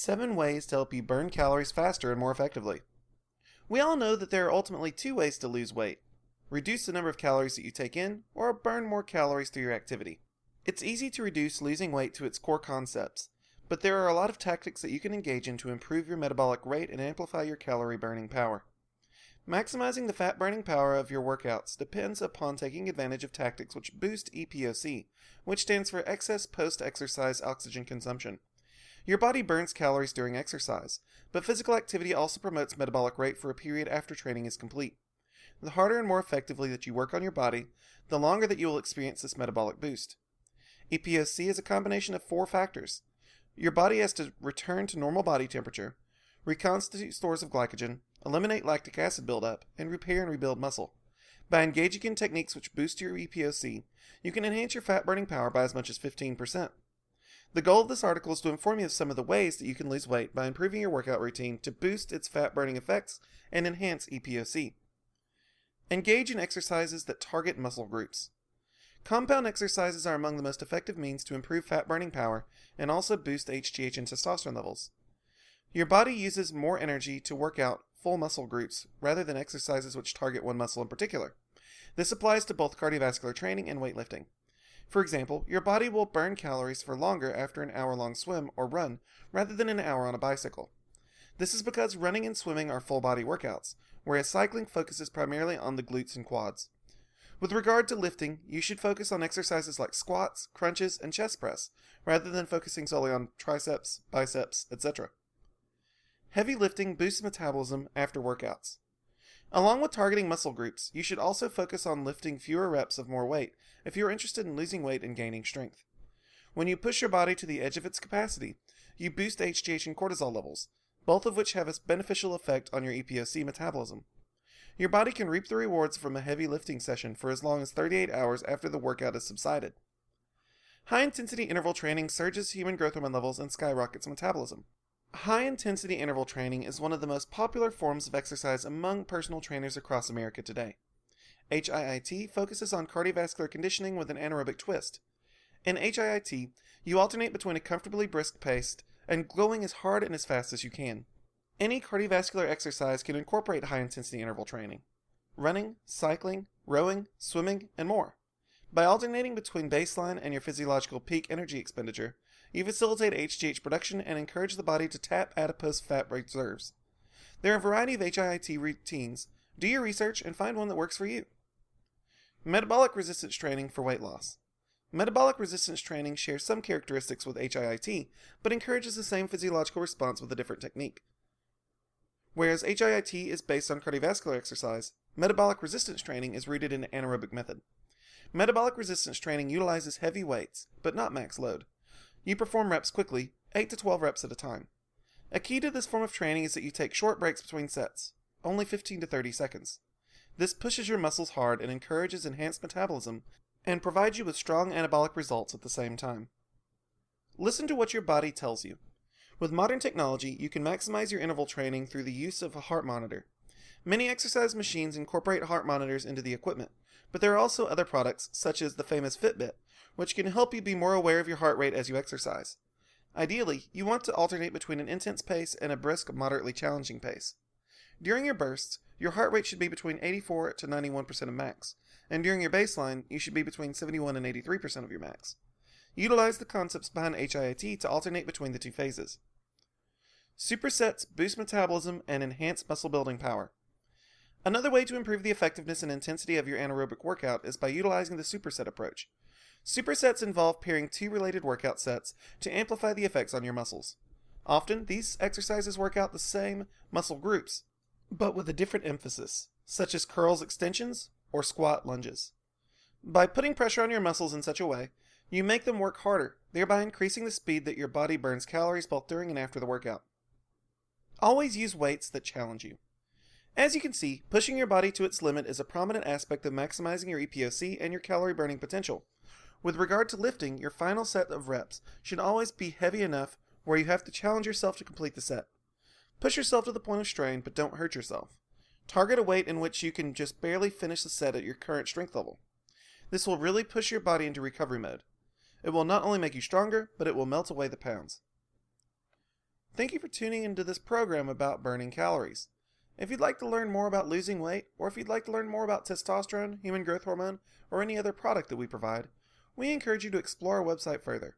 7 ways to help you burn calories faster and more effectively. We all know that there are ultimately two ways to lose weight reduce the number of calories that you take in, or burn more calories through your activity. It's easy to reduce losing weight to its core concepts, but there are a lot of tactics that you can engage in to improve your metabolic rate and amplify your calorie burning power. Maximizing the fat burning power of your workouts depends upon taking advantage of tactics which boost EPOC, which stands for excess post exercise oxygen consumption. Your body burns calories during exercise, but physical activity also promotes metabolic rate for a period after training is complete. The harder and more effectively that you work on your body, the longer that you will experience this metabolic boost. EPOC is a combination of four factors. Your body has to return to normal body temperature, reconstitute stores of glycogen, eliminate lactic acid buildup, and repair and rebuild muscle. By engaging in techniques which boost your EPOC, you can enhance your fat burning power by as much as 15%. The goal of this article is to inform you of some of the ways that you can lose weight by improving your workout routine to boost its fat burning effects and enhance EPOC. Engage in exercises that target muscle groups. Compound exercises are among the most effective means to improve fat burning power and also boost HGH and testosterone levels. Your body uses more energy to work out full muscle groups rather than exercises which target one muscle in particular. This applies to both cardiovascular training and weightlifting. For example, your body will burn calories for longer after an hour long swim or run rather than an hour on a bicycle. This is because running and swimming are full body workouts, whereas cycling focuses primarily on the glutes and quads. With regard to lifting, you should focus on exercises like squats, crunches, and chest press, rather than focusing solely on triceps, biceps, etc. Heavy lifting boosts metabolism after workouts. Along with targeting muscle groups, you should also focus on lifting fewer reps of more weight if you are interested in losing weight and gaining strength. When you push your body to the edge of its capacity, you boost HGH and cortisol levels, both of which have a beneficial effect on your EPOC metabolism. Your body can reap the rewards from a heavy lifting session for as long as 38 hours after the workout has subsided. High intensity interval training surges human growth hormone levels and skyrockets metabolism. High intensity interval training is one of the most popular forms of exercise among personal trainers across America today. HIIT focuses on cardiovascular conditioning with an anaerobic twist. In HIIT, you alternate between a comfortably brisk pace and going as hard and as fast as you can. Any cardiovascular exercise can incorporate high intensity interval training running, cycling, rowing, swimming, and more. By alternating between baseline and your physiological peak energy expenditure, you facilitate HGH production and encourage the body to tap adipose fat reserves. There are a variety of HIIT routines. Do your research and find one that works for you. Metabolic resistance training for weight loss. Metabolic resistance training shares some characteristics with HIIT, but encourages the same physiological response with a different technique. Whereas HIIT is based on cardiovascular exercise, metabolic resistance training is rooted in an anaerobic method. Metabolic resistance training utilizes heavy weights, but not max load. You perform reps quickly, 8 to 12 reps at a time. A key to this form of training is that you take short breaks between sets, only 15 to 30 seconds. This pushes your muscles hard and encourages enhanced metabolism and provides you with strong anabolic results at the same time. Listen to what your body tells you. With modern technology, you can maximize your interval training through the use of a heart monitor. Many exercise machines incorporate heart monitors into the equipment, but there are also other products, such as the famous Fitbit, which can help you be more aware of your heart rate as you exercise. Ideally, you want to alternate between an intense pace and a brisk, moderately challenging pace. During your bursts, your heart rate should be between 84 to 91% of max, and during your baseline, you should be between 71 and 83% of your max. Utilize the concepts behind HIIT to alternate between the two phases. Supersets boost metabolism and enhance muscle building power. Another way to improve the effectiveness and intensity of your anaerobic workout is by utilizing the superset approach. Supersets involve pairing two related workout sets to amplify the effects on your muscles. Often, these exercises work out the same muscle groups, but with a different emphasis, such as curls extensions or squat lunges. By putting pressure on your muscles in such a way, you make them work harder, thereby increasing the speed that your body burns calories both during and after the workout. Always use weights that challenge you. As you can see, pushing your body to its limit is a prominent aspect of maximizing your EPOC and your calorie burning potential. With regard to lifting, your final set of reps should always be heavy enough where you have to challenge yourself to complete the set. Push yourself to the point of strain, but don't hurt yourself. Target a weight in which you can just barely finish the set at your current strength level. This will really push your body into recovery mode. It will not only make you stronger, but it will melt away the pounds. Thank you for tuning into this program about burning calories. If you'd like to learn more about losing weight, or if you'd like to learn more about testosterone, human growth hormone, or any other product that we provide, we encourage you to explore our website further.